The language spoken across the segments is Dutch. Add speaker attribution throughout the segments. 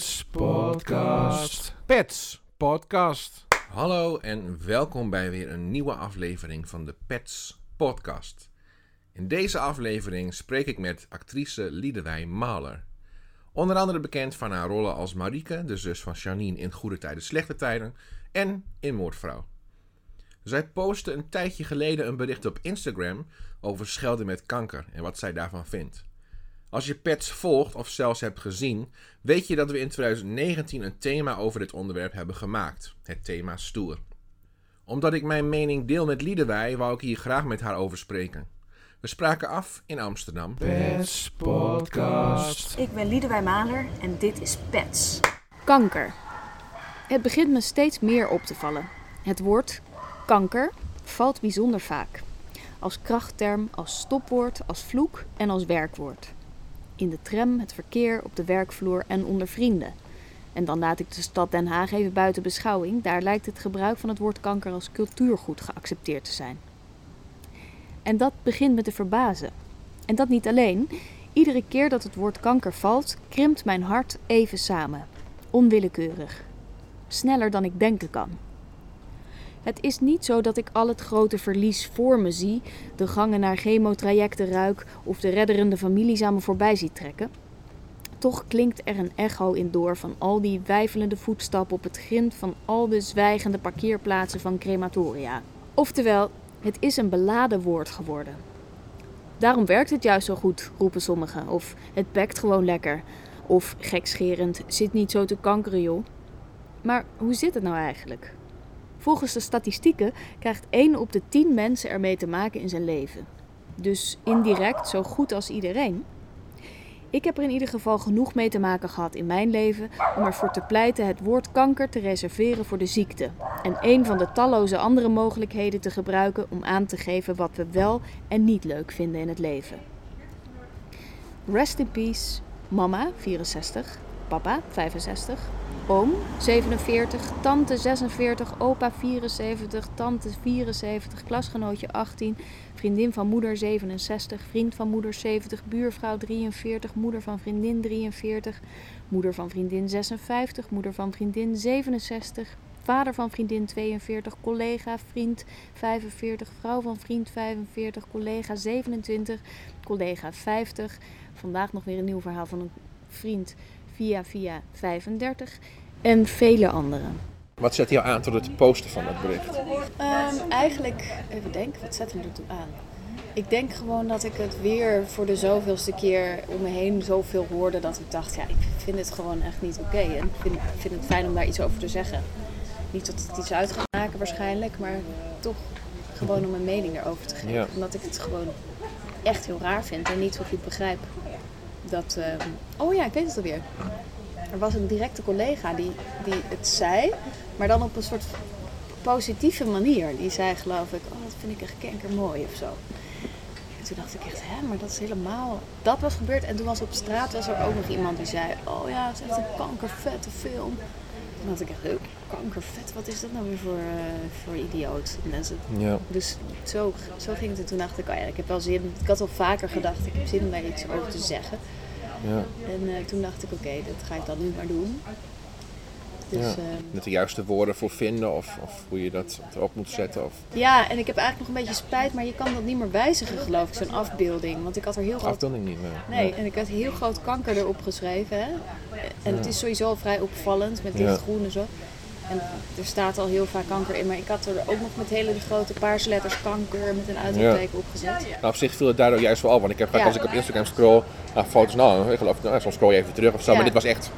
Speaker 1: Pets Podcast. Pets Podcast.
Speaker 2: Hallo en welkom bij weer een nieuwe aflevering van de Pets Podcast. In deze aflevering spreek ik met actrice Liedewij Mahler. Onder andere bekend van haar rollen als Marieke, de zus van Janine in Goede Tijden, Slechte Tijden en in Moordvrouw. Zij postte een tijdje geleden een bericht op Instagram over schelden met kanker en wat zij daarvan vindt. Als je pets volgt of zelfs hebt gezien, weet je dat we in 2019 een thema over dit onderwerp hebben gemaakt. Het thema stoer. Omdat ik mijn mening deel met Liedewij, wou ik hier graag met haar over spreken. We spraken af in Amsterdam.
Speaker 1: Pets Podcast.
Speaker 3: Ik ben Liedewij Maler en dit is Pets.
Speaker 4: Kanker. Het begint me steeds meer op te vallen. Het woord kanker valt bijzonder vaak. Als krachtterm, als stopwoord, als vloek en als werkwoord. In de tram, het verkeer, op de werkvloer en onder vrienden. En dan laat ik de stad Den Haag even buiten beschouwing. Daar lijkt het gebruik van het woord kanker als cultuurgoed geaccepteerd te zijn. En dat begint me te verbazen. En dat niet alleen. Iedere keer dat het woord kanker valt, krimpt mijn hart even samen. Onwillekeurig. Sneller dan ik denken kan. Het is niet zo dat ik al het grote verlies voor me zie, de gangen naar chemotrajecten ruik of de redderende families aan me voorbij zie trekken. Toch klinkt er een echo in door van al die wijfelende voetstappen op het grind van al de zwijgende parkeerplaatsen van crematoria. Oftewel, het is een beladen woord geworden. Daarom werkt het juist zo goed, roepen sommigen. Of het pekt gewoon lekker. Of gekscherend, zit niet zo te kankeren joh. Maar hoe zit het nou eigenlijk? Volgens de statistieken krijgt 1 op de 10 mensen ermee te maken in zijn leven. Dus indirect zo goed als iedereen. Ik heb er in ieder geval genoeg mee te maken gehad in mijn leven om ervoor te pleiten het woord kanker te reserveren voor de ziekte. En een van de talloze andere mogelijkheden te gebruiken om aan te geven wat we wel en niet leuk vinden in het leven. Rest in peace, mama 64, papa 65, oom 47, tante 46, opa 74, tante 74, klasgenootje 18, vriendin van moeder 67, vriend van moeder 70, buurvrouw 43, moeder van vriendin 43, moeder van vriendin 56, moeder van vriendin 67, vader van vriendin 42, collega vriend 45, vrouw van vriend 45, collega 27, collega 50. Vandaag nog weer een nieuw verhaal van een vriend via via 35 en vele anderen.
Speaker 2: Wat zet jou aan tot het posten van dat bericht?
Speaker 4: Um, eigenlijk, even denken, wat zet me ertoe aan? Ik denk gewoon dat ik het weer voor de zoveelste keer om me heen zoveel hoorde dat ik dacht, ja, ik vind het gewoon echt niet oké. En ik vind, vind, het fijn om daar iets over te zeggen. Niet dat het iets uit gaat maken waarschijnlijk, maar toch gewoon om mijn mening erover te geven.
Speaker 2: Ja.
Speaker 4: Omdat ik het gewoon echt heel raar vind en niet zo goed begrijp. Dat, um, oh ja, ik weet het alweer. Er was een directe collega die, die het zei, maar dan op een soort positieve manier. Die zei geloof ik, oh dat vind ik echt kanker mooi of zo. En toen dacht ik echt, hè, maar dat is helemaal... Dat was gebeurd en toen was op straat was er ook nog iemand die zei, oh ja, het is echt een kankervette film. Toen dacht ik echt, kankervet, wat is dat nou weer voor, uh, voor idioot? Mensen.
Speaker 2: Ja.
Speaker 4: Dus zo, zo ging het en toen dacht ik, oh ja, ik heb wel zin. Ik had al vaker gedacht, ik heb zin om daar iets over te zeggen.
Speaker 2: Ja.
Speaker 4: En uh, toen dacht ik, oké, okay, dat ga ik dan nu maar doen. Dus,
Speaker 2: ja.
Speaker 4: uh,
Speaker 2: Met de juiste woorden voor vinden of, of hoe je dat erop moet zetten. Of...
Speaker 4: Ja, en ik heb eigenlijk nog een beetje spijt, maar je kan dat niet meer wijzigen, geloof ik, zo'n afbeelding. Want ik had er heel groot...
Speaker 2: Afbeelding niet meer.
Speaker 4: Nee, nee, en ik had heel groot kanker erop geschreven. Hè? En ja. het is sowieso vrij opvallend met dit
Speaker 2: Ja.
Speaker 4: groen en zo. En er staat al heel vaak kanker in, maar ik had er ook nog met hele grote paarse letters kanker met een uitroepteken opgezet.
Speaker 2: Nou, op zich viel het daardoor juist wel op. Want ik heb vaak
Speaker 4: Ja.
Speaker 2: als ik op Instagram scroll naar foto's, nou, ik geloof, nou, soms scroll je even terug of zo.
Speaker 4: Ja.
Speaker 2: Maar dit was echt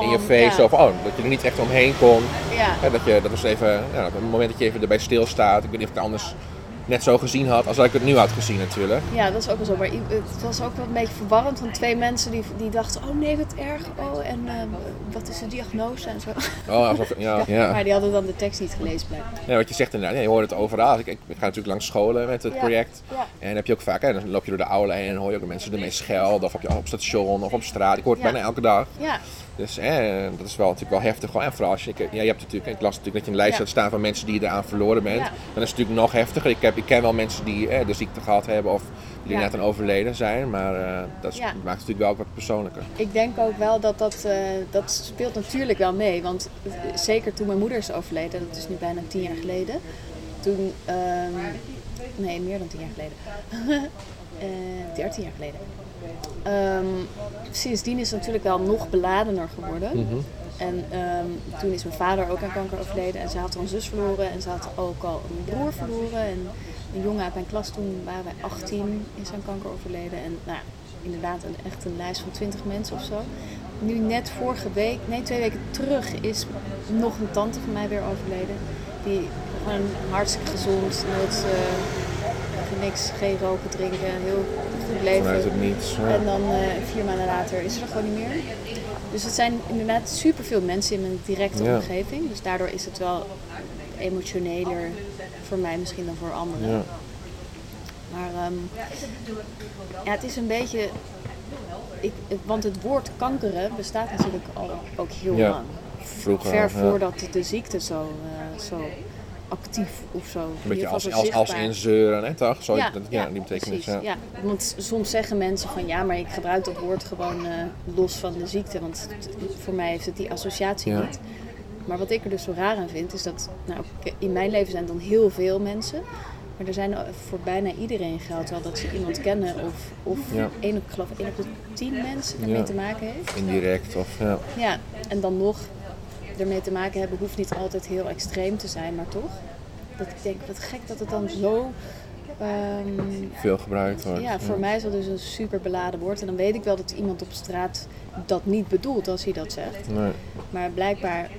Speaker 2: in je face,
Speaker 4: ja.
Speaker 2: zo van, oh, dat je er niet echt omheen kon.
Speaker 4: Ja.
Speaker 2: Hè, dat, je, dat was even, ja, op het moment dat je even erbij stilstaat. Ik weet niet of ik het anders net zo gezien had als dat ik het nu had gezien natuurlijk.
Speaker 4: Ja, dat is ook wel zo. Maar het was ook wel een beetje verwarrend van twee mensen die, die dachten: oh nee, wat erg. Oh, en eh, wat is de diagnose en zo.
Speaker 2: Oh, alsof, ja, ja.
Speaker 4: Maar die hadden dan de tekst niet gelezen, blijkbaar.
Speaker 2: Ja, wat je zegt inderdaad, je hoort het overal. Ik, ik ga natuurlijk langs scholen met het
Speaker 4: Ja.
Speaker 2: project.
Speaker 4: Ja.
Speaker 2: En dan heb je ook vaak, hè, dan loop je door de aula heen en hoor je ook de mensen ermee schelden. Of op, je, op station of op straat. Ik hoor het bijna elke dag.
Speaker 4: Ja,
Speaker 2: Dus eh, dat is wel, natuurlijk wel heftig. En vooral als je, ik, ja, je hebt natuurlijk, ik las natuurlijk dat je een lijst had staan van mensen die je eraan verloren bent.
Speaker 4: Ja.
Speaker 2: Dan is het natuurlijk nog heftiger. Ik, heb, ik ken wel mensen die eh, de ziekte gehad hebben of die
Speaker 4: Ja.
Speaker 2: net aan overleden zijn. Maar eh, dat
Speaker 4: Ja.
Speaker 2: maakt het natuurlijk wel ook wat persoonlijker.
Speaker 4: Ik denk ook wel dat dat, eh, dat speelt natuurlijk wel mee. Want zeker toen mijn moeder is overleden, dat is nu bijna tien jaar geleden. Toen, ehm, nee, meer dan tien jaar geleden. Dertien jaar geleden. Ehm, sindsdien is het natuurlijk wel nog beladener geworden.
Speaker 2: Mhm.
Speaker 4: En ehm, toen is mijn vader ook aan kanker overleden. En ze had al een zus verloren. En ze had ook al een broer verloren. En een jongen uit mijn klas, toen waren wij 18, is aan kanker overleden. En nou, inderdaad een, echt een lijst van 20 mensen of zo. Nu net vorige week, nee twee weken terug, is nog een tante van mij weer overleden. Die gewoon hartstikke gezond, nooit eh, niks, geen roken, drinken, heel goed leven.
Speaker 2: Vanuit het niets.
Speaker 4: En dan eh, vier maanden later is ze er gewoon niet meer. Dus het zijn inderdaad superveel mensen in mijn directe
Speaker 2: Ja.
Speaker 4: omgeving. Dus daardoor is het wel emotioneler voor mij misschien dan voor anderen.
Speaker 2: Ja.
Speaker 4: Maar ehm, ja, het is een beetje... Ik, want het woord kankeren bestaat natuurlijk al ook heel
Speaker 2: Ja.
Speaker 4: lang.
Speaker 2: Vroeger.
Speaker 4: Ver voordat de ziekte zo, eh, zo actief of zo...
Speaker 2: Een beetje als, als, als inzeuren, hè, toch? Zo, dat, ja, die betekenis. Ja.
Speaker 4: Ja. Want soms zeggen mensen van ja, maar ik gebruik dat woord gewoon eh, los van de ziekte. Want voor mij heeft het die associatie niet. Maar wat ik er dus zo raar aan vind, is dat nou, in mijn leven zijn dan heel veel mensen. Maar er zijn voor bijna iedereen geldt wel dat ze iemand kennen of, of
Speaker 2: Ja.
Speaker 4: één op, ik geloof één op de tien mensen ermee
Speaker 2: Ja.
Speaker 4: te maken heeft.
Speaker 2: Indirect of ja.
Speaker 4: Ja, en dan nog ermee te maken hebben hoeft niet altijd heel extreem te zijn, maar toch. Dat ik denk, wat gek dat het dan zo ehm,
Speaker 2: veel gebruikt wordt.
Speaker 4: ja, voor mij is dat dus een super beladen woord. En dan weet ik wel dat iemand op straat dat niet bedoelt als hij dat zegt.
Speaker 2: Nee.
Speaker 4: Maar blijkbaar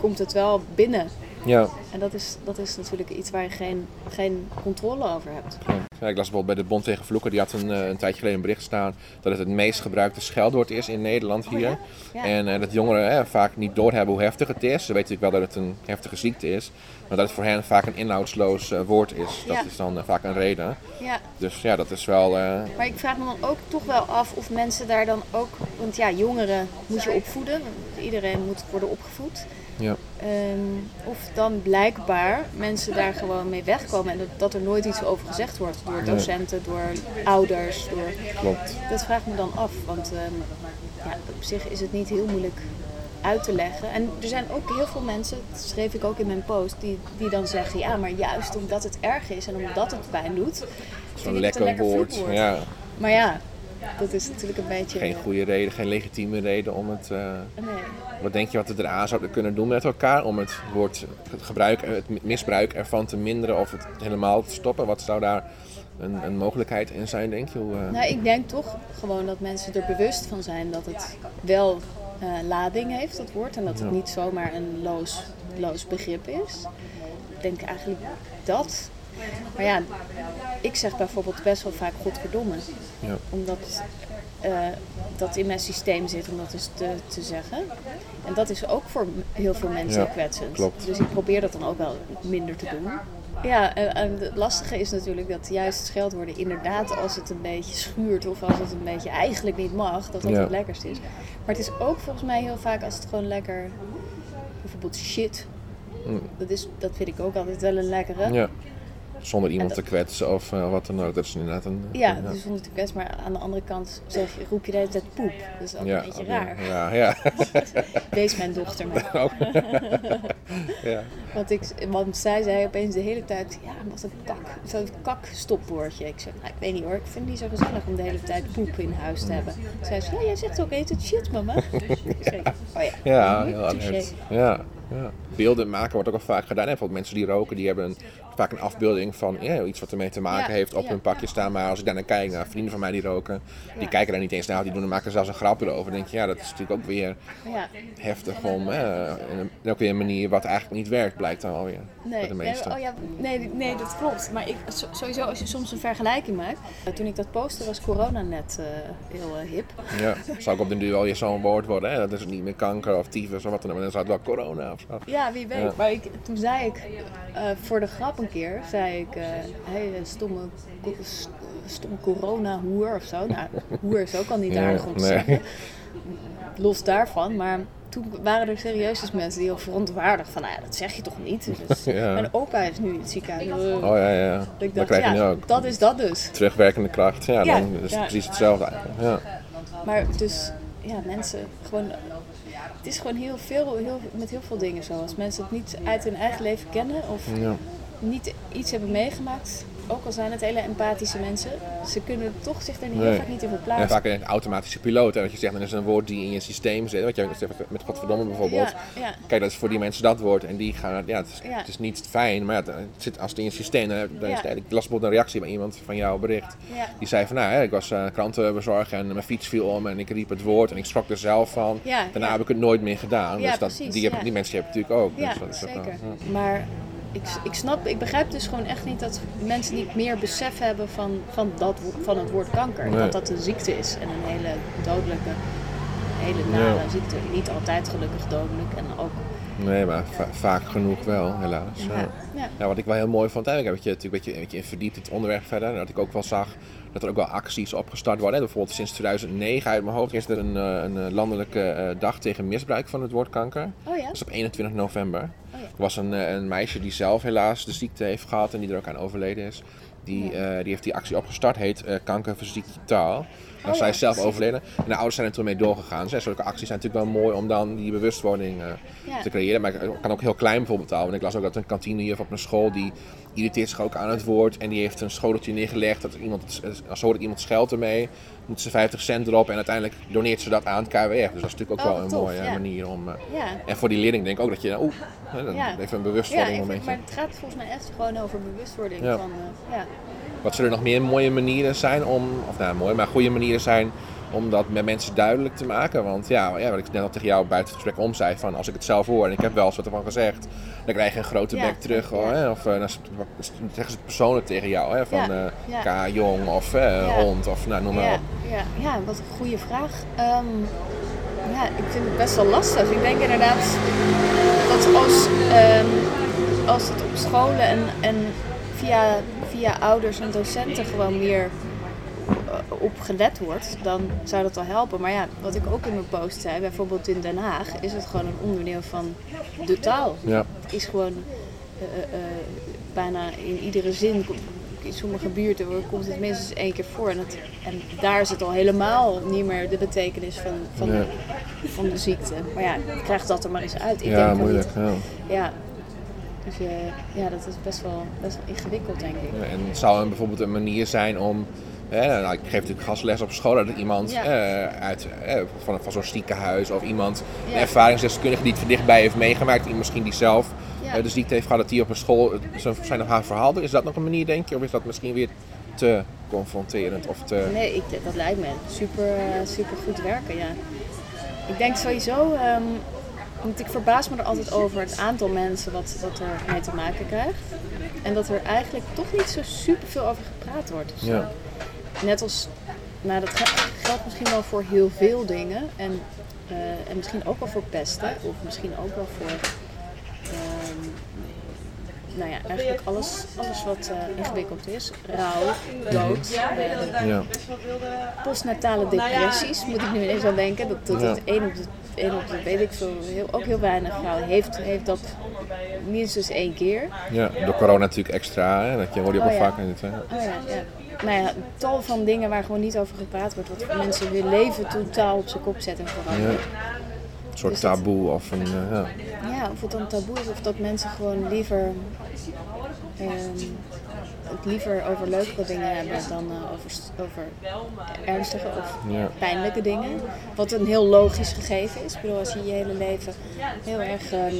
Speaker 4: komt het wel binnen.
Speaker 2: Ja,
Speaker 4: En dat is, dat is natuurlijk iets waar je geen, geen controle over hebt.
Speaker 2: Ja, ik las bijvoorbeeld bij de Bond tegen Vloeken, die had een, eh, een tijdje geleden een bericht staan dat het het meest gebruikte scheldwoord is in Nederland hier.
Speaker 4: Oh Ja.
Speaker 2: En eh, dat jongeren hè, vaak niet doorhebben hoe heftig het is. Ze weten natuurlijk wel dat het een heftige ziekte is, maar dat het voor hen vaak een inhoudsloos eh, woord is. Dat
Speaker 4: Ja.
Speaker 2: is dan eh, vaak een reden.
Speaker 4: Ja,
Speaker 2: Dus ja, dat is wel. eh,
Speaker 4: maar ik vraag me dan ook toch wel af of mensen daar dan ook... Want ja, jongeren moet je opvoeden. Iedereen moet worden opgevoed.
Speaker 2: Ja.
Speaker 4: Ehm, of dan blijkbaar mensen daar gewoon mee wegkomen en dat, dat er nooit iets over gezegd wordt door docenten, door ouders, door
Speaker 2: Klopt.
Speaker 4: Dat vraag ik me dan af, want ehm, ja, op zich is het niet heel moeilijk uit te leggen. En er zijn ook heel veel mensen, dat schreef ik ook in mijn post, die, die dan zeggen: ja, maar juist omdat het erg is en omdat het pijn doet,
Speaker 2: Zo'n
Speaker 4: een
Speaker 2: lekker woord. Ja,
Speaker 4: Maar ja, dat is natuurlijk een beetje.
Speaker 2: geen goede reden, geen legitieme reden om het. eh,
Speaker 4: Nee.
Speaker 2: Wat denk je wat we eraan zouden kunnen doen met elkaar om het woord het gebruik, het misbruik ervan te minderen of het helemaal te stoppen? Wat zou daar een, een mogelijkheid in zijn, denk je? Hoe, eh,
Speaker 4: Nou, ik denk toch gewoon dat mensen er bewust van zijn dat het wel eh, lading heeft, dat woord. En dat het niet zomaar een loos, loos begrip is. Ik denk eigenlijk dat. Maar ja, ik zeg bijvoorbeeld best wel vaak godverdomme.
Speaker 2: Ja.
Speaker 4: Omdat eh, dat in mijn systeem zit om dat eens te, te zeggen. En dat is ook voor heel veel mensen
Speaker 2: Ja,
Speaker 4: kwetsend.
Speaker 2: klopt.
Speaker 4: Dus ik probeer dat dan ook wel minder te doen. Ja, en, en het lastige is natuurlijk dat juist scheldwoorden inderdaad als het een beetje schuurt of als het een beetje eigenlijk niet mag, dat dat
Speaker 2: Ja.
Speaker 4: het lekkerst is. Maar het is ook volgens mij heel vaak als het gewoon lekker, bijvoorbeeld shit.
Speaker 2: Mm.
Speaker 4: Dat, is, dat vind ik ook altijd wel een lekkere.
Speaker 2: ja. Zonder iemand te kwetsen of eh, wat dan ook. Dat is inderdaad een.
Speaker 4: Ja, dus zonder te kwetsen, maar aan de andere kant zeg, roep je de hele tijd poep. Dat is ook
Speaker 2: ja,
Speaker 4: een beetje raar.
Speaker 2: Ja, ja.
Speaker 4: Wees mijn dochter maar.
Speaker 2: Ook. ja.
Speaker 4: Want, ik, want zij zei opeens de hele tijd, ja, wat een kak. Zo'n kak-stopwoordje. Ik zeg, nou, ik weet niet hoor, ik vind het niet zo gezellig om de hele tijd poep in huis te hebben. Zij zei, ja, jij zegt ook het shit, mama. ik zeg, oh ja,
Speaker 2: Ja,
Speaker 4: mhm,
Speaker 2: heel. Ja, ja. Beelden maken wordt ook al vaak gedaan. En bijvoorbeeld mensen die roken, die hebben een- vaak een afbeelding van ja, iets wat ermee te maken heeft op hun pakje staan. Maar als ik daar naar kijk, naar vrienden van mij die roken, die kijken daar niet eens naar. Die doen er maken er zelfs een grapje over. Dan denk je, ja, dat is natuurlijk ook weer heftig om. eh, en ook weer een manier wat eigenlijk niet werkt, blijkt dan alweer.
Speaker 4: nee,
Speaker 2: de
Speaker 4: nee,
Speaker 2: meesten.
Speaker 4: oh ja, nee, nee, dat klopt. Maar ik, so- sowieso, als je soms een vergelijking maakt. eh, Toen ik dat postte, was corona net eh, heel hip.
Speaker 2: Ja, zou ik op den duur wel weer zo'n woord worden. Hè? Dat is niet meer kanker of tyfus of wat dan ook. Maar dan zou het wel corona of zo.
Speaker 4: Ja, wie weet.
Speaker 2: Ja.
Speaker 4: Maar ik, toen zei ik, voor de grap een keer, zei ik, eh hey, stomme, st- stomme corona-hoer of zo. Nou, hoer is ook al niet aardig om te
Speaker 2: nee.
Speaker 4: zeggen. los daarvan, maar toen waren er serieus dus mensen die al verontwaardigd van, nou ja, dat zeg je toch niet? Dus
Speaker 2: Ja.
Speaker 4: Mijn opa is nu in het ziekenhuis.
Speaker 2: Oh ja, ja.
Speaker 4: Dat ik
Speaker 2: Dat
Speaker 4: dacht,
Speaker 2: krijg je
Speaker 4: ja,
Speaker 2: ook.
Speaker 4: dat is dat dus.
Speaker 2: Terugwerkende kracht. Ja,
Speaker 4: Ja,
Speaker 2: dan is het
Speaker 4: ja.
Speaker 2: precies hetzelfde eigenlijk. Ja.
Speaker 4: Maar dus, ja, mensen gewoon... Het is gewoon heel veel, heel, met heel veel dingen zo. Als mensen het niet uit hun eigen leven kennen of
Speaker 2: Ja.
Speaker 4: Niet iets hebben meegemaakt, ook al zijn het hele empathische mensen, ze kunnen toch zich er heel
Speaker 2: Nee.
Speaker 4: vaak niet in
Speaker 2: En
Speaker 4: verplaatsen.
Speaker 2: vaak een automatische piloot. Hè, wat je zegt, dan is een woord die in je systeem zit. Wat je zegt met godverdomme bijvoorbeeld.
Speaker 4: Ja, ja.
Speaker 2: Kijk, dat is voor die mensen dat woord. En die gaan, ja, het is,
Speaker 4: Ja.
Speaker 2: het is niet fijn, maar ja, het zit, als het in je systeem, dan, dan is het, eigenlijk- ik las bijvoorbeeld een reactie bij iemand van jouw bericht. Die zei van, nou, hè, ik was eh, krantenbezorger en mijn fiets viel om en ik riep het woord en ik schrok er zelf van. Daarna heb ik het nooit meer gedaan.
Speaker 4: Ja,
Speaker 2: dus dat,
Speaker 4: precies,
Speaker 2: die,
Speaker 4: ja.
Speaker 2: die mensen hebben het natuurlijk ook.
Speaker 4: Ja,
Speaker 2: dus dat
Speaker 4: zeker. Maar ik, ik snap, ik begrijp dus gewoon echt niet dat mensen niet meer besef hebben van, van, dat, van het woord kanker.
Speaker 2: Nee.
Speaker 4: Dat dat een ziekte is en een hele dodelijke, hele nare
Speaker 2: Ja.
Speaker 4: ziekte. Niet altijd gelukkig dodelijk en ook.
Speaker 2: Nee, maar va- vaak genoeg wel, helaas. Ja.
Speaker 4: Ja, ja.
Speaker 2: Ja, wat ik wel heel mooi vond, ik heb je natuurlijk een beetje, in verdiept, het onderwerp verder. En dat ik ook wel zag dat er ook wel acties opgestart worden. Bijvoorbeeld sinds 2009 uit mijn hoofd is er een, eh, een landelijke eh, dag tegen misbruik van het woord kanker.
Speaker 4: Oh ja?
Speaker 2: Dat is op 21 november. Er was een, eh, een meisje die zelf helaas de ziekte heeft gehad en die er ook aan overleden is. Die, eh, die heeft die actie opgestart, heet eh, Kanker verziekte taal. En
Speaker 4: Oh
Speaker 2: zij is zelf overleden. En de ouders zijn er toen mee doorgegaan. Zij zulke acties zijn natuurlijk wel mooi om dan die bewustwording
Speaker 4: Ja.
Speaker 2: te creëren. Maar ik kan ook heel klein bijvoorbeeld houden. En ik las ook dat een kantinejuf op een school die irriteert zich ook aan het woord. En die heeft een schoteltje neergelegd. Dat iemand, hoort dat iemand scheldt ermee, moet ze 50 cent erop. En uiteindelijk doneert ze dat aan het KWF. Dus dat is natuurlijk ook
Speaker 4: Oh,
Speaker 2: wel een
Speaker 4: tof,
Speaker 2: mooie
Speaker 4: ja.
Speaker 2: manier om... eh,
Speaker 4: Ja.
Speaker 2: en voor die leerling denk ik ook dat je, oeh,
Speaker 4: Ja.
Speaker 2: even een bewustwording momentje.
Speaker 4: maar het gaat volgens mij echt gewoon over bewustwording. Van, eh, ja.
Speaker 2: Wat zullen er nog meer mooie manieren zijn om, of nou mooi, maar goede manieren zijn om dat met mensen duidelijk te maken? Want ja, ja wat ik net al tegen jou buiten het gesprek om zei, van als ik het zelf hoor en ik heb wel eens wat ervan gezegd, dan krijg je een grote bek terug hoor. Hè? Of eh, dan zeggen ze het persoonlijk tegen jou, hè? van
Speaker 4: Ja,
Speaker 2: eh. K, jong of
Speaker 4: Ja.
Speaker 2: hond of nou, noem maar
Speaker 4: Ja,
Speaker 2: op.
Speaker 4: ja, ja, wat een goede vraag. Ehm, ja, ik vind het best wel lastig. Ik denk inderdaad dat als, ehm, als het op scholen en, en via, via ouders en docenten gewoon meer op gelet wordt, dan zou dat wel helpen. Maar ja, wat ik ook in mijn post zei, bijvoorbeeld in Den Haag, is het gewoon een onderdeel van de taal.
Speaker 2: Ja,
Speaker 4: Het is gewoon eh, eh, eh, bijna in iedere zin. In sommige buurten komt het minstens één keer voor. En, het, en daar is het al helemaal niet meer de betekenis van, van,
Speaker 2: Ja.
Speaker 4: van de ziekte. Maar ja, krijg dat er maar eens uit. Ik
Speaker 2: ja
Speaker 4: denk
Speaker 2: moeilijk.
Speaker 4: het-
Speaker 2: Ja.
Speaker 4: ja. Dus ja, dat is best wel, best wel ingewikkeld, denk ik.
Speaker 2: Ja, En het zou een, bijvoorbeeld een manier zijn om. Hè, nou, ik geef natuurlijk gastles op school dat iemand
Speaker 4: Ja.
Speaker 2: eh, uit, eh, van, van zo'n ziekenhuis of iemand
Speaker 4: Ja.
Speaker 2: een ervaringsdeskundige die het van dichtbij heeft meegemaakt, die misschien die zelf
Speaker 4: Ja.
Speaker 2: eh, de ziekte heeft gehad, dat die op een school zijn, of haar verhaal doet. Is dat nog een manier, denk je? Of is dat misschien weer te confronterend? Of te...
Speaker 4: Nee, ik, dat lijkt me super, super goed werken, ja. Ik denk sowieso, ehm, want ik verbaas me er altijd over het aantal mensen wat, wat er mee te maken krijgt. En dat er eigenlijk toch niet zo super veel over gepraat wordt.
Speaker 2: Ja.
Speaker 4: Net als, nou dat ge- geldt misschien wel voor heel veel dingen. En, eh, en misschien ook wel voor pesten. Of misschien ook wel voor, ehm, nou ja, eigenlijk alles, alles wat eh, ingewikkeld is. Rouw, dood,
Speaker 2: Ja.
Speaker 4: postnatale depressies, moet ik nu ineens aan denken. Dat, dat
Speaker 2: Ja.
Speaker 4: het één op de, één op de, weet ik veel, heel, ook heel weinig vrouwen heeft, heeft dat minstens één keer.
Speaker 2: ja, door corona natuurlijk extra. Hè? Dat je hoor je ook
Speaker 4: Oh,
Speaker 2: wel
Speaker 4: ja.
Speaker 2: vaak in het. hè.
Speaker 4: Oh ja, ja. Nou ja, tal van dingen waar gewoon niet over gepraat wordt. Wat voor mensen hun leven totaal op zijn kop zetten en veranderen.
Speaker 2: Een soort
Speaker 4: Dus
Speaker 2: taboe of een. eh, ja.
Speaker 4: Ja, of het dan taboe is of dat mensen gewoon liever ehm, het liever over leukere dingen hebben dan eh, over, over ernstige of
Speaker 2: Ja.
Speaker 4: pijnlijke dingen. Wat een heel logisch gegeven is. Ik bedoel, als je je hele leven heel erg ehm,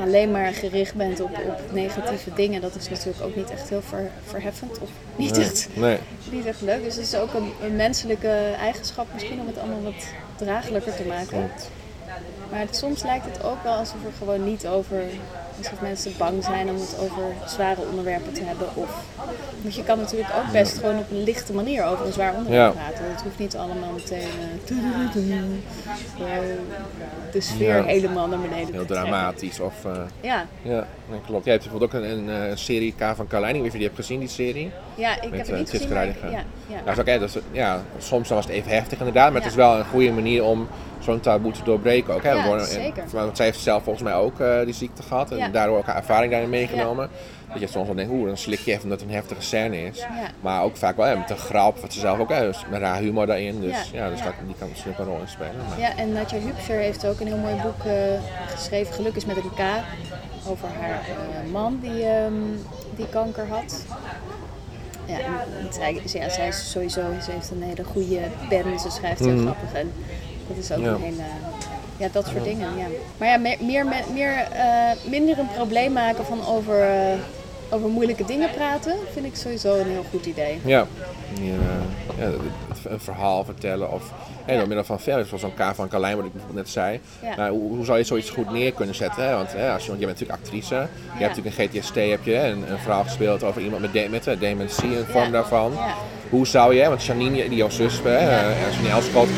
Speaker 4: alleen maar gericht bent op, op negatieve dingen, dat is natuurlijk ook niet echt heel ver, verheffend of niet
Speaker 2: Nee.
Speaker 4: echt
Speaker 2: Nee.
Speaker 4: niet echt leuk. Dus het is ook een, een menselijke eigenschap misschien om het allemaal wat draaglijker te maken.
Speaker 2: Klopt.
Speaker 4: Maar het- soms lijkt het ook wel alsof er gewoon niet over, alsof mensen bang zijn om het over zware onderwerpen te hebben. Of, want je kan natuurlijk ook best gewoon op een lichte manier over een zwaar onderwerp
Speaker 2: Ja.
Speaker 4: praten. Het hoeft niet allemaal meteen eh, eh, de sfeer
Speaker 2: Ja.
Speaker 4: helemaal naar beneden te
Speaker 2: Heel dramatisch. Of, eh,
Speaker 4: Ja,
Speaker 2: ja, dat klopt. Jij hebt bijvoorbeeld ook een, een, eh, serie K van Carlijn. Ik weet niet of je die hebt gezien, die serie.
Speaker 4: ja ik
Speaker 2: Met,
Speaker 4: heb het niet
Speaker 2: Tjitske
Speaker 4: gezien, ik- ja, ja.
Speaker 2: Ja, dat is dat ja, soms dan was het even heftig inderdaad, maar het is wel een goede manier om zo'n taboe te doorbreken ook. Hè?
Speaker 4: Ja,
Speaker 2: We worden- en-
Speaker 4: zeker.
Speaker 2: want zij heeft zelf volgens mij ook eh, die ziekte gehad en
Speaker 4: Ja.
Speaker 2: Daardoor ook haar ervaring daarin meegenomen. Dat je soms wel denkt, oeh, dan slik je even omdat het een heftige scène is.
Speaker 4: Ja.
Speaker 2: Maar ook vaak wel hè, met een grap, wat ze zelf ook, hè, dus met haar humor daarin. Dus ja,
Speaker 4: Ja.
Speaker 2: dus
Speaker 4: Ja.
Speaker 2: Dat, die kan misschien ook een rol in spelen. Maar,
Speaker 4: Ja, en Natja Hupscher heeft ook een heel mooi boek eh, geschreven, Geluk is met een K, over haar eh, man die, ehm, die kanker had. Ja, en zij, ja, zij is sowieso, ze heeft een hele goede pen, ze schrijft heel
Speaker 2: Mhm.
Speaker 4: grappig en dat is ook
Speaker 2: Ja.
Speaker 4: een hele, ja, dat soort dingen, ja. Maar ja, meer, meer, meer, eh, minder een probleem maken van over, eh, over moeilijke dingen praten, vind ik sowieso een heel goed idee.
Speaker 2: Ja, ja, een verhaal vertellen of hè, door middel van film, zoals zo'n K van Carlijn, wat ik net zei. Nou, hoe, hoe zou je zoiets goed neer kunnen zetten? Hè? Want, hè, als je, want je bent natuurlijk actrice, je hebt natuurlijk in GTST heb je, hè, een, een verhaal gespeeld over iemand met, de, met dementie, een vorm daarvan.
Speaker 4: Ja.
Speaker 2: Hoe zou je, want Janine, die jouw zus, hè, eh, Janine Elschot,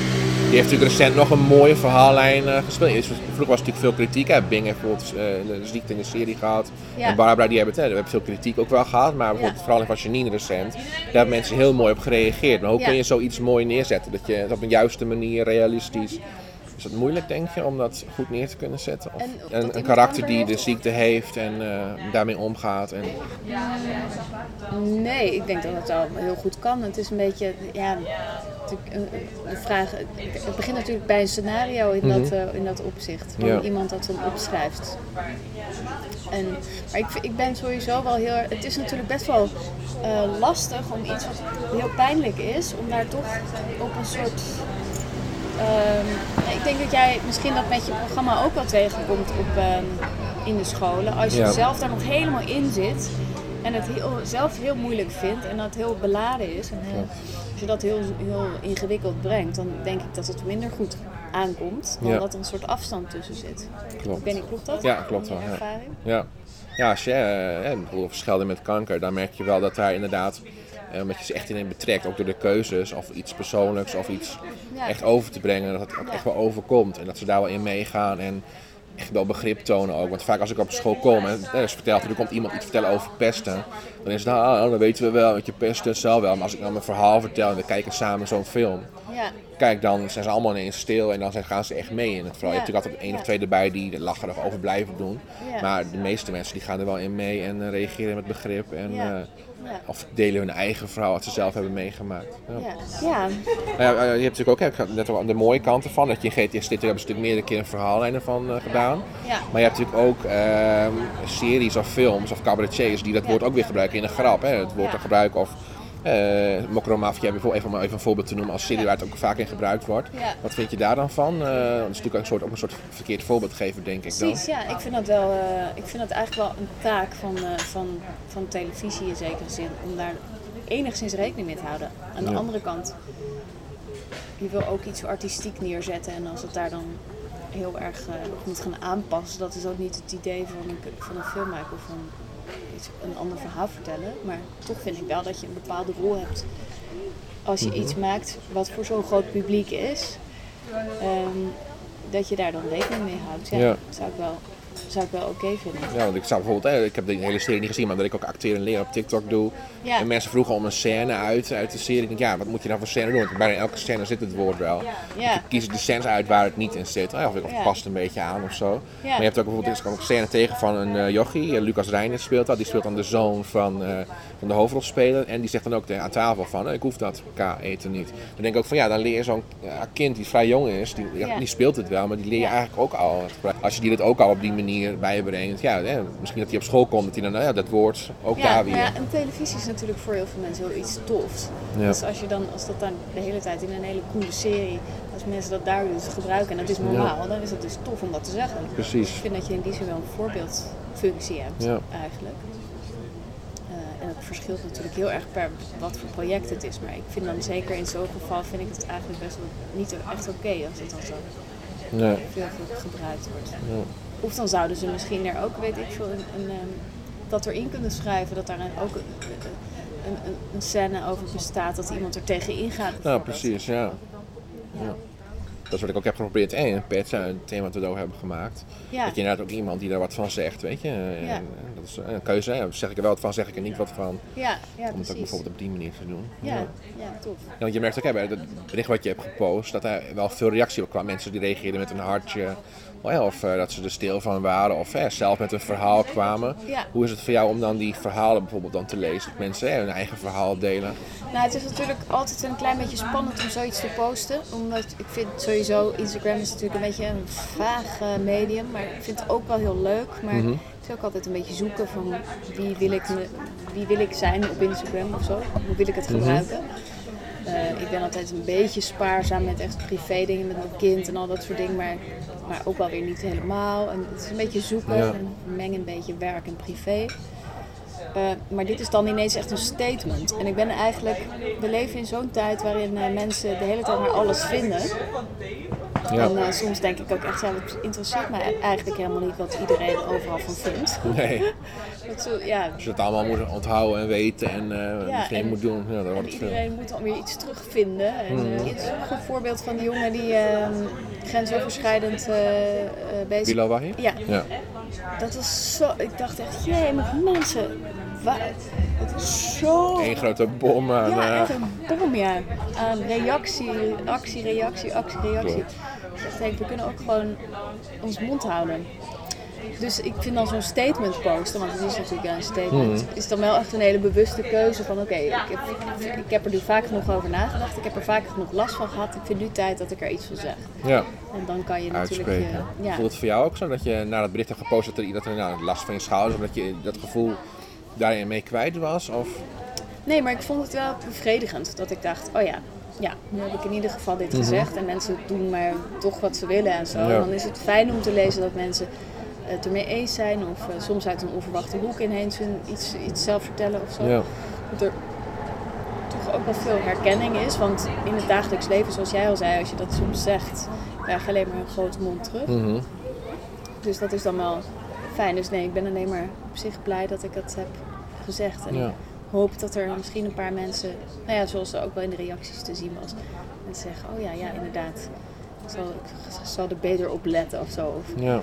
Speaker 2: die heeft natuurlijk recent nog een mooie verhaallijn eh, gespeeld. Vroeger was natuurlijk veel kritiek. Hè. Bing heeft bijvoorbeeld eh, de ziekte in de serie gehad.
Speaker 4: Ja.
Speaker 2: En Barbara, die hebben, het, hè, daar hebben veel kritiek ook wel gehad. Maar bijvoorbeeld
Speaker 4: Ja.
Speaker 2: vooral in van Janine recent, daar hebben mensen heel mooi op gereageerd. Maar hoe kun je zoiets mooi neerzetten? Dat je het op een juiste manier, realistisch... Is het moeilijk, denk je, om dat goed neer te kunnen zetten? Of een, een karakter die de ziekte heeft en eh, daarmee omgaat. En,
Speaker 4: Nee, ik denk dat het wel heel goed kan. Het is een beetje, ja, natuurlijk een, een vraag. Het begint natuurlijk bij een scenario in, dat, eh, in dat opzicht. Hoe
Speaker 2: Ja.
Speaker 4: iemand dat dan opschrijft. En, maar ik, ik ben sowieso wel heel Het is natuurlijk best wel eh, lastig om iets wat heel pijnlijk is, om daar toch op een soort. ehm, ik denk dat jij misschien dat met je programma ook wel tegenkomt op, ehm, in de scholen. Als je
Speaker 2: Ja.
Speaker 4: zelf daar nog helemaal in zit en het heel, zelf heel moeilijk vindt en dat heel beladen is. En heel- als je dat heel, heel ingewikkeld brengt, dan denk ik dat het minder goed aankomt dan
Speaker 2: Ja.
Speaker 4: dat er een soort afstand tussen zit.
Speaker 2: klopt.
Speaker 4: Ik weet niet, klopt dat?
Speaker 2: Ja, klopt wel, ja. Ja, ja als je eh, eh, bijvoorbeeld verschillen met kanker, dan merk je wel dat daar inderdaad, eh, omdat je ze echt in betrekt, ook door de keuzes of iets persoonlijks of iets echt over te brengen, dat het ook echt wel overkomt en dat ze daar wel in meegaan en echt wel begrip tonen ook. Want vaak als ik op school kom en er is verteld, er komt iemand iets vertellen over pesten, dan is het, nou, dan weten we wel, want je pesten zal wel. Maar als ik dan mijn verhaal vertel en we kijken samen zo'n film,
Speaker 4: Ja.
Speaker 2: kijk, dan zijn ze allemaal ineens stil en dan gaan ze echt mee in het verhaal. Je hebt natuurlijk altijd één of twee erbij die er lacherig over blijven doen. Maar de meeste mensen die gaan er wel in mee en eh, reageren met begrip. En,
Speaker 4: Ja. Ja.
Speaker 2: of delen hun eigen verhaal wat ze zelf hebben meegemaakt. Ja.
Speaker 4: Ja. ja.
Speaker 2: Nou ja, eh, je hebt natuurlijk ook ik had net al de mooie kanten van. Dat je in GTS dit hebben ze natuurlijk meerdere keer een verhaallijn ervan eh, gedaan.
Speaker 4: Ja.
Speaker 2: Maar je hebt natuurlijk ook ehm, series of films of cabaretiers die dat woord ook weer gebruiken in een grap. Hè? Het woord te gebruiken of eh Mokromafia, bijvoorbeeld even, om even een voorbeeld te noemen als serie waar het ook vaak in gebruikt wordt. Wat vind je daar dan van? Eh, dat is natuurlijk ook een soort, ook een soort verkeerd voorbeeldgever, denk ik dan.
Speaker 4: Precies, ja. Ik vind dat wel, eh, ik vind dat eigenlijk wel een taak van, van, van televisie in zekere zin. Om daar enigszins rekening mee te houden. Aan de andere kant, je wil ook iets artistiek neerzetten. En als het daar dan heel erg moet gaan aanpassen, dat is ook niet het idee van een, van een filmmaker of van iets, een ander verhaal vertellen. Maar toch vind ik wel dat je een bepaalde rol hebt als je iets maakt wat voor zo'n groot publiek is. ehm, dat je daar dan rekening mee houdt. Ja,
Speaker 2: Ja.
Speaker 4: Zou ik wel, zou ik wel oké vinden.
Speaker 2: Ja, want ik zou bijvoorbeeld, hè, ik heb de hele serie niet gezien, maar dat ik ook acteren en leren op TikTok doe.
Speaker 4: Ja.
Speaker 2: En mensen vroegen om een scène uit, uit de serie. Ik denk, ja, wat moet je dan voor scène doen? Want bijna elke scène zit het woord wel.
Speaker 4: Ja.
Speaker 2: Ik kies de scènes uit waar het niet in zit. Of, of het
Speaker 4: Ja.
Speaker 2: past een beetje aan of zo. Maar je hebt ook bijvoorbeeld is ook een scène tegen van een eh jochie. eh, Lucas Reijnen speelt dat. Die speelt dan de zoon van, eh, van de hoofdrolspeler. En die zegt dan ook aan tafel van, eh, ik hoef dat K eten niet. Dan denk ik ook van, ja, dan leer je zo'n kind die vrij jong is. Die, die speelt het wel, maar die leer je eigenlijk ook al. het. Als je die dat ook al op die manier bijbrengt. Ja, hè, misschien dat hij op school komt, dat hij dan, nou ja, dat woord ook
Speaker 4: Ja,
Speaker 2: daar weer.
Speaker 4: ja, en televisie is natuurlijk voor heel veel mensen heel iets tofs.
Speaker 2: Ja.
Speaker 4: Dus als, je dan, als dat dan de hele tijd in een hele coole serie, als mensen dat daar dus gebruiken en dat is normaal, dan is het dus tof om dat te zeggen.
Speaker 2: Precies.
Speaker 4: Ik vind dat je in die zin wel een voorbeeldfunctie hebt, eigenlijk. Eh, en het verschilt natuurlijk heel erg per wat voor project het is. Maar ik vind dan zeker in zo'n geval vind ik het eigenlijk best wel niet echt oké als het dan zo
Speaker 2: Nee.
Speaker 4: veel gebruikt wordt.
Speaker 2: Ja.
Speaker 4: Of dan zouden ze misschien er ook, weet ik veel, een, een, ehm, dat erin kunnen schrijven. Dat daar een, ook een, een, een, een scène over bestaat dat iemand er tegen ingaat.
Speaker 2: Nou,
Speaker 4: bijvoorbeeld.
Speaker 2: precies, ja. ja. Dat is wat ik ook heb geprobeerd en Pets, eh, het thema wat we hebben gemaakt.
Speaker 4: Ja,
Speaker 2: Dat je inderdaad ook iemand die daar wat van zegt, weet je. En,
Speaker 4: Ja.
Speaker 2: dat is een keuze, hè. zeg ik er wel wat van, zeg ik er niet wat van.
Speaker 4: ja, ja
Speaker 2: Om het ook bijvoorbeeld op die manier te doen.
Speaker 4: Ja, ja, tof.
Speaker 2: Ja, want je merkt ook hè, bij het bericht wat je hebt gepost, dat er wel veel reactie op kwam. Mensen die reageerden met een hartje. Of eh, dat ze er stil van waren. Of zelf met een verhaal kwamen.
Speaker 4: Ja.
Speaker 2: Hoe is het voor jou om dan die verhalen bijvoorbeeld dan te lezen? Dat mensen hun eigen verhaal delen.
Speaker 4: Nou, het is natuurlijk altijd een klein beetje spannend om zoiets te posten. Omdat ik vind sowieso, Instagram is natuurlijk een beetje een vaag eh, medium. Maar ik vind het ook wel heel leuk. Maar
Speaker 2: Mhm.
Speaker 4: het is ook altijd een beetje zoeken van wie wil ik, wie wil ik zijn op Instagram of zo. Hoe wil ik het
Speaker 2: Mhm.
Speaker 4: gebruiken. Ik ben altijd een beetje spaarzaam met echt privé dingen met mijn kind en al dat soort dingen. Maar, maar ook wel weer niet helemaal. En het is een beetje zoeken
Speaker 2: Ja.
Speaker 4: en meng een beetje werk en privé. Eh, maar dit is dan ineens echt een statement. En ik ben eigenlijk, we leven in zo'n tijd waarin eh, mensen de hele tijd maar alles vinden.
Speaker 2: Ja.
Speaker 4: En eh, soms denk ik ook echt, ja, het interesseert mij eigenlijk helemaal niet wat iedereen overal van vindt.
Speaker 2: Nee,
Speaker 4: Dat zo, ja,
Speaker 2: als je het allemaal moet onthouden en weten en eh
Speaker 4: Ja, en-
Speaker 2: moet doen, ja,
Speaker 4: en
Speaker 2: wordt veel.
Speaker 4: iedereen moet dan weer iets terugvinden. En, eh, is ook een goed voorbeeld van die jongen die eh, grensoverschrijdend eh eh, bezig
Speaker 2: Bilal Wahi?
Speaker 4: Ja,
Speaker 2: Ja.
Speaker 4: dat was zo. Ik dacht echt, jee, maar mensen, wa- het is zo.
Speaker 2: Eén grote bom aan...
Speaker 4: Ja,
Speaker 2: eh,
Speaker 4: echt een bom, ja. Aan reactie, actie, reactie, actie, reactie. Ik dacht, hey, we kunnen ook gewoon ons mond houden. Dus ik vind dan zo'n statement posten, want het is natuurlijk een statement,
Speaker 2: Mhm.
Speaker 4: is dan wel echt een hele bewuste keuze van oké, ik, heb, ik heb er nu vaak genoeg over nagedacht, ik heb er vaak genoeg last van gehad, ik vind nu tijd dat ik er iets van zeg.
Speaker 2: ja,
Speaker 4: En dan kan je natuurlijk
Speaker 2: uitspreken.
Speaker 4: je, ja.
Speaker 2: Voelt het voor jou ook zo dat je na dat bericht hebt gepost dat er, dat er nou, last van je schouders, of dat je dat gevoel daarin mee kwijt was? Of...
Speaker 4: Nee, maar ik vond het wel bevredigend dat ik dacht, oh ja, ja, nu heb ik in ieder geval dit gezegd en mensen doen maar toch wat ze willen en zo.
Speaker 2: Mhm. Ja.
Speaker 4: Dan is het fijn om te lezen dat mensen het ermee eens zijn of eh, soms uit een onverwachte hoek ineens iets, iets zelf vertellen of zo.
Speaker 2: Ja.
Speaker 4: Dat er toch ook wel veel herkenning is, want in het dagelijks leven, zoals jij al zei, als je dat soms zegt, krijg je alleen maar een grote mond terug.
Speaker 2: Mhm.
Speaker 4: Dus dat is dan wel fijn. Dus nee, ik ben alleen maar op zich blij dat ik het heb gezegd. En
Speaker 2: Ja.
Speaker 4: ik hoop dat er misschien een paar mensen, nou ja, zoals er ook wel in de reacties te zien was, mensen zeggen, oh ja, ja, inderdaad. Ik zal, ik zal er beter op letten of zo. Of,
Speaker 2: Ja.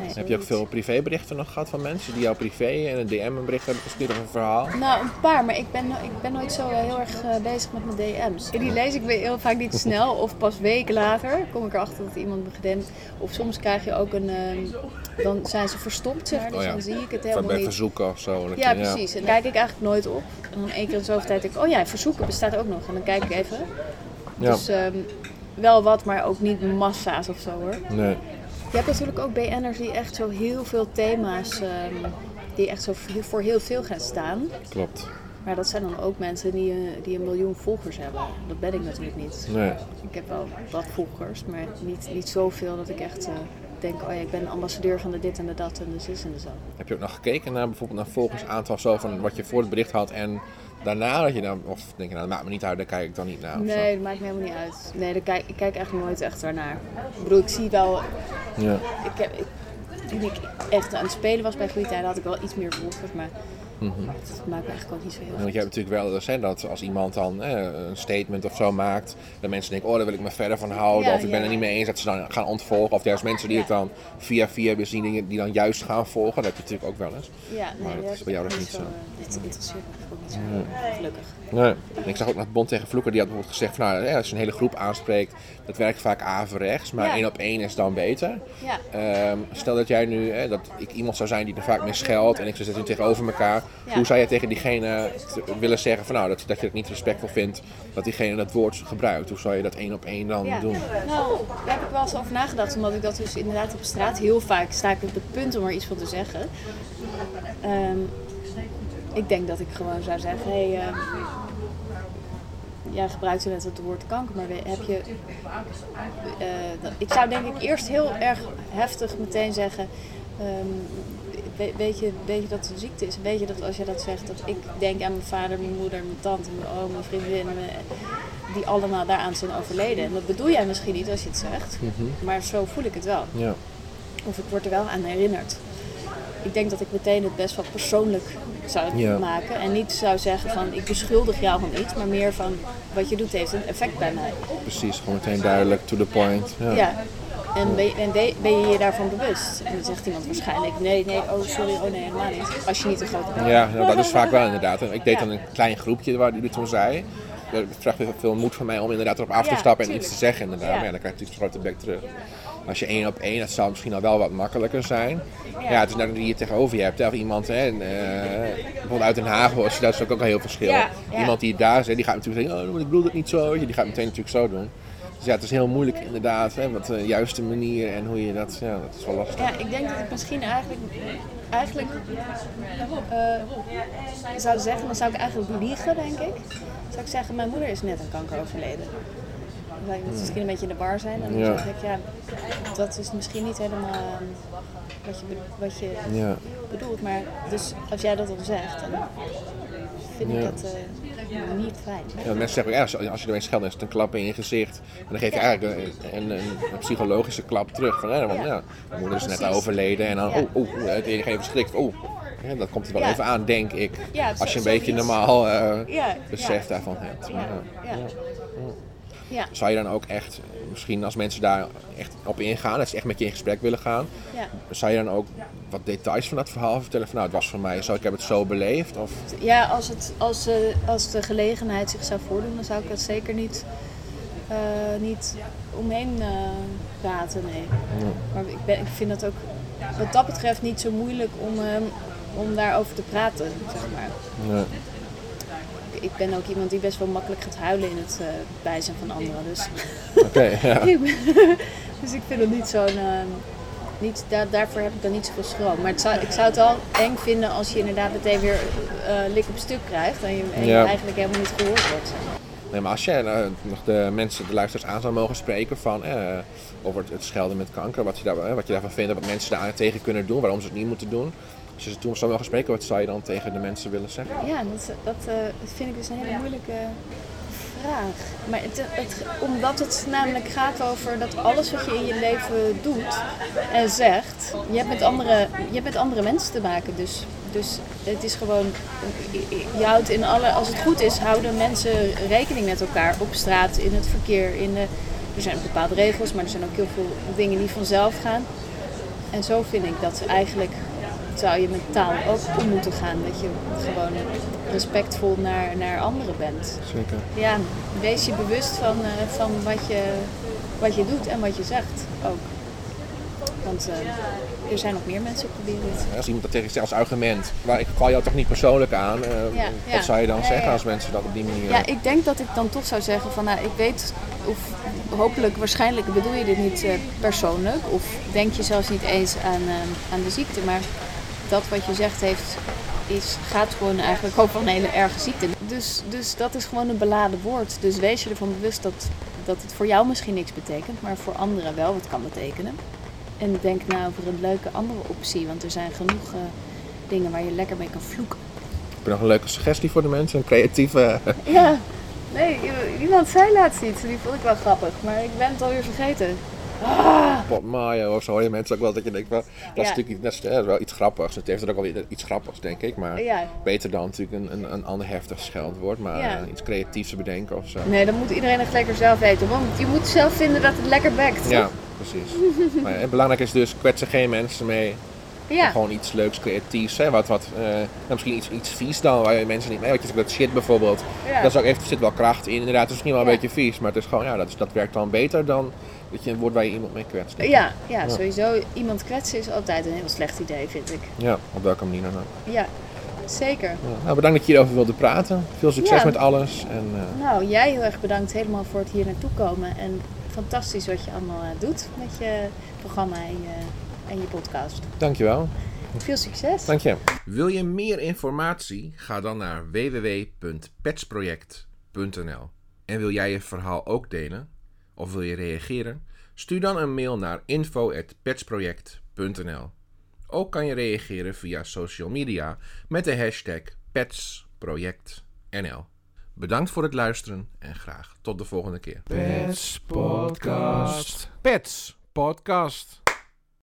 Speaker 4: Nee,
Speaker 2: Heb je ook veel privéberichten nog gehad van mensen die jou privé en een DM een bericht hebben gestuurd of een verhaal?
Speaker 4: Nou, een paar, maar ik ben, ik ben nooit zo eh, heel erg eh, bezig met mijn DM's. Die lees ik heel vaak niet snel of pas weken later kom ik erachter dat iemand me gedempt. Of soms krijg je ook een, eh, dan zijn ze verstopt, zeg maar, dus
Speaker 2: Oh ja.
Speaker 4: dan zie ik het
Speaker 2: Van
Speaker 4: helemaal
Speaker 2: bij
Speaker 4: niet.
Speaker 2: verzoeken of zo.
Speaker 4: Ja,
Speaker 2: je-
Speaker 4: precies. En daar kijk ik eigenlijk nooit op. En dan één keer in zoveel tijd denk ik, oh ja, verzoeken bestaat ook nog. En dan kijk ik even.
Speaker 2: Ja.
Speaker 4: Dus ehm, wel wat, maar ook niet massa's of zo hoor.
Speaker 2: Nee.
Speaker 4: Je hebt natuurlijk ook BN'ers die echt zo heel veel thema's, ehm, die echt zo voor heel veel gaan staan.
Speaker 2: Klopt.
Speaker 4: Maar dat zijn dan ook mensen die, eh, die een miljoen volgers hebben. Dat ben ik natuurlijk niet.
Speaker 2: Nee.
Speaker 4: Ik heb wel wat volgers, maar niet, niet zoveel dat ik echt eh, denk, oh ja, ik ben ambassadeur van de dit en de dat en de zus en de zo.
Speaker 2: Heb je ook nog gekeken naar bijvoorbeeld naar volgersaantal zo van wat je voor het bericht had en daarna dat je dan, of denk je nou, dat maakt me niet uit, daar kijk ik dan niet naar.
Speaker 4: Nee, dat maakt me helemaal niet uit. Nee, daar kijk, ik kijk eigenlijk nooit echt daarnaar. Ik bedoel, ik zie wel...
Speaker 2: Ja.
Speaker 4: Ik heb, ik, toen ik echt aan het spelen was bij Goede Tijden, had ik wel iets meer volgers. Maar
Speaker 2: Mhm.
Speaker 4: dat maakt me eigenlijk ook niet zo heel
Speaker 2: Want je hebt natuurlijk wel eens hè, dat als iemand dan een statement of zo maakt, dat mensen denken, oh daar wil ik me verder van houden,
Speaker 4: Ja,
Speaker 2: of ik ben er niet mee eens, dat ze dan gaan ontvolgen. Of juist mensen die
Speaker 4: Ja.
Speaker 2: het dan via via hebben zien, die, dan juist gaan volgen. Dat heb je natuurlijk ook wel eens.
Speaker 4: Ja, nee,
Speaker 2: Maar dat is bij jou dus
Speaker 4: niet
Speaker 2: niet zo.
Speaker 4: eh, Dit interesseert me ook niet zo. Gelukkig.
Speaker 2: Nee. En ik zag ook nog Bond tegen Vloeker, die had bijvoorbeeld gezegd van, nou, als je een hele groep aanspreekt, dat werkt vaak averechts, maar één op één is dan beter.
Speaker 4: Ja.
Speaker 2: Ehm, stel dat jij nu, hè, dat ik iemand zou zijn die er vaak mee scheldt en ik zou zitten tegenover elkaar.
Speaker 4: Ja.
Speaker 2: Hoe zou jij tegen diegene willen zeggen van nou, dat, dat je het niet respectvol vindt dat diegene dat woord gebruikt? Hoe zou je dat één op één dan
Speaker 4: Ja.
Speaker 2: doen?
Speaker 4: Nou, daar heb ik wel eens over nagedacht, omdat ik dat dus inderdaad op straat heel vaak sta ik op het punt om er iets van te zeggen. Ehm, ik denk dat ik gewoon zou zeggen, hé, hey, ehm, jij gebruikt net het woord kanker, maar heb je... eh, ik zou denk ik eerst heel erg heftig meteen zeggen, ehm, weet, je, weet je dat het een ziekte is? Weet je dat als je dat zegt, dat ik denk aan mijn vader, mijn moeder, mijn tante, mijn oom, mijn vriendin, mijn- die allemaal daaraan zijn overleden. En dat bedoel jij misschien niet als je het zegt, maar zo voel ik het wel.
Speaker 2: Ja.
Speaker 4: Of ik word er wel aan herinnerd. ik denk dat ik meteen het best wel persoonlijk zou
Speaker 2: Ja.
Speaker 4: maken. En niet zou zeggen van ik beschuldig jou van iets, maar meer van wat je doet heeft een effect bij mij.
Speaker 2: Precies, gewoon meteen duidelijk, to the point. Ja.
Speaker 4: Ja. En, ben, je- en ben je je daarvan bewust? En dan zegt iemand waarschijnlijk nee, nee, oh sorry, oh nee, helemaal niet. Als je niet een grote bent.
Speaker 2: Ja, nou, dat is vaak wel inderdaad. Ik deed dan een klein groepje waar jullie toen zei. Dat vraagt veel moed van mij om inderdaad erop af te stappen en iets te zeggen inderdaad.
Speaker 4: Ja.
Speaker 2: Maar ja, dan krijg je natuurlijk een grote bek terug. Als je één op één, dat zou misschien al wel wat makkelijker zijn. Ja, het is net die je tegenover je hebt. Of iemand, hè, en, eh, bijvoorbeeld uit Den Haag, dat is ook een heel verschil. Iemand die daar zit, die gaat natuurlijk zeggen, oh, ik bedoel het niet zo. Die gaat meteen natuurlijk zo doen. Dus ja, het is heel moeilijk inderdaad, hè, wat de juiste manier en hoe je dat, ja, dat is wel lastig.
Speaker 4: Ja, ik denk dat ik misschien eigenlijk, eigenlijk eh, zou zeggen, dan zou ik eigenlijk liegen, denk ik. Zou ik zeggen, mijn moeder is net aan kanker overleden. Dan zou ik misschien een beetje in de war zijn. En dan
Speaker 2: Ja.
Speaker 4: zeg ik, ja, dat is misschien niet helemaal eh, wat je, wat je
Speaker 2: Ja.
Speaker 4: bedoelt. Maar dus als jij dat al zegt, dan vind ik
Speaker 2: Ja.
Speaker 4: dat eh, niet fijn.
Speaker 2: Ja, mensen zeggen ook, ja, als- als je ermee scheldt, dan is het een klap in je gezicht. En dan geef je
Speaker 4: Ja.
Speaker 2: eigenlijk een, een, een, een psychologische klap terug. Van, ja, want,
Speaker 4: Ja.
Speaker 2: ja, mijn moeder is net
Speaker 4: Precies.
Speaker 2: overleden. En dan,
Speaker 4: Ja.
Speaker 2: oh, oh, het enige even schrikt. Oh, ja, dat komt er wel
Speaker 4: Ja.
Speaker 2: even aan, denk ik.
Speaker 4: Ja,
Speaker 2: als je een beetje normaal eh,
Speaker 4: Ja,
Speaker 2: besef
Speaker 4: ja.
Speaker 2: daarvan hebt. Maar,
Speaker 4: Ja,
Speaker 2: Zou je dan ook echt, misschien als mensen daar echt op ingaan, dat ze echt met je in gesprek willen gaan,
Speaker 4: ja.
Speaker 2: zou je dan ook wat details van dat verhaal vertellen? Van, nou, het was voor mij zo, ik heb het zo beleefd. Of,
Speaker 4: Ja, als, het, als, eh, als de gelegenheid zich zou voordoen, dan zou ik dat zeker niet, eh, niet omheen eh, praten. Nee. Maar ik, ben, ik vind het ook wat dat betreft niet zo moeilijk om, ehm, om daarover te praten. Zeg maar.
Speaker 2: ja.
Speaker 4: Ik, ben ook iemand die best wel makkelijk gaat huilen in het eh, bijzijn van anderen. Dus,
Speaker 2: Oké, ja.
Speaker 4: dus ik vind het niet zo'n. ehm, niet, daar, daarvoor heb ik dan niet zoveel schroom. Maar het zou, ik zou het al eng vinden als je inderdaad meteen weer eh lik op stuk krijgt en je, en je eigenlijk helemaal niet gehoord wordt.
Speaker 2: Nee, maar als jij eh, nog de mensen, de luisteraars aan zou mogen spreken van eh, over het, het schelden met kanker, wat je, daar, wat je daarvan vindt, wat mensen daar tegen kunnen doen, waarom ze het niet moeten doen. Als je ze toen zou mogen spreken, wat zou je dan tegen de mensen willen zeggen?
Speaker 4: Ja, dat, dat, eh, dat vind ik dus een hele moeilijke vraag. Maar het, het, omdat het namelijk gaat over dat alles wat je in je leven doet en zegt, je hebt met andere, je hebt met andere mensen te maken. Dus, dus het is gewoon, je houdt in alle, als het goed is, houden mensen rekening met elkaar op straat, in het verkeer. In de, er zijn bepaalde regels, maar er zijn ook heel veel dingen die vanzelf gaan. En zo vind ik dat eigenlijk zou je met taal ook om moeten gaan. Dat je gewoon respectvol naar, naar anderen bent.
Speaker 2: Zeker.
Speaker 4: Ja, wees je bewust van, eh, van wat, je, wat je doet en wat je zegt ook. Want eh, er zijn nog meer mensen op de wereld.
Speaker 2: Als iemand dat tegen je zegt als argument, maar ik val jou toch niet persoonlijk aan, eh,
Speaker 4: Ja, ja.
Speaker 2: wat zou je dan
Speaker 4: Ja,
Speaker 2: zeggen
Speaker 4: ja.
Speaker 2: als mensen dat op die manier...
Speaker 4: Ja, ik denk dat ik dan toch zou zeggen van, nou, ik weet, of hopelijk, waarschijnlijk bedoel je dit niet eh, persoonlijk, of denk je zelfs niet eens aan, eh, aan de ziekte, maar dat wat je zegt heeft, is, gaat gewoon eigenlijk ook van een hele erge ziekte. Dus, dus dat is gewoon een beladen woord. Dus wees je ervan bewust dat, dat het voor jou misschien niks betekent, maar voor anderen wel wat kan betekenen. En denk na over een leuke andere optie, want er zijn genoeg eh, dingen waar je lekker mee kan vloeken.
Speaker 2: Heb je nog een leuke suggestie voor de mensen? Een creatieve...
Speaker 4: Ja, nee, iemand zei laatst iets, die vond ik wel grappig, maar ik ben het alweer vergeten. Ah,
Speaker 2: pot Mayo of zo hoor je mensen ook wel dat je denkt, dat, is natuurlijk dat is, wel iets grappigs. Het heeft er ook wel weer iets grappigs, denk ik. Maar beter dan natuurlijk een, een, een ander heftig scheldwoord, maar iets creatiefs bedenken of zo.
Speaker 4: Nee, dan moet iedereen echt lekker zelf weten, want je moet zelf vinden dat het lekker bekt.
Speaker 2: Ja, precies. maar belangrijk is dus, kwets er geen mensen mee.
Speaker 4: Ja,
Speaker 2: Gewoon iets leuks, creatiefs. Hè? Wat, wat, nou, misschien iets, iets vies dan, waar je mensen niet mee... Wat je zegt, dat shit bijvoorbeeld.
Speaker 4: ja.
Speaker 2: Even, er zit wel kracht in. Inderdaad, het is misschien wel een
Speaker 4: Ja.
Speaker 2: beetje vies. Maar het is gewoon, ja, dat, is, dat werkt dan beter dan dat je een woord waar je iemand mee kwetst.
Speaker 4: ja, ja, sowieso. Iemand kwetsen is altijd een heel slecht idee, vind ik.
Speaker 2: Ja, op welke manier dan ook.
Speaker 4: Ja, zeker.
Speaker 2: Nou, bedankt dat je hierover wilde praten. Veel succes met alles. En, eh,
Speaker 4: Nou, jij heel erg bedankt helemaal voor het hier naartoe komen. En fantastisch wat je allemaal eh, doet met je programma en je, en je podcast.
Speaker 2: dankjewel.
Speaker 4: Veel succes!
Speaker 2: Dank je.
Speaker 1: Wil je meer informatie? Ga dan naar www.petsproject.nl. En wil jij je verhaal ook delen? Of wil je reageren? Stuur dan een mail naar info.petsproject.nl. Ook kan je reageren via social media met de hashtag PetsProjectNL. Bedankt voor het luisteren en graag tot de volgende keer.
Speaker 5: Pets Podcast. Pets Podcast.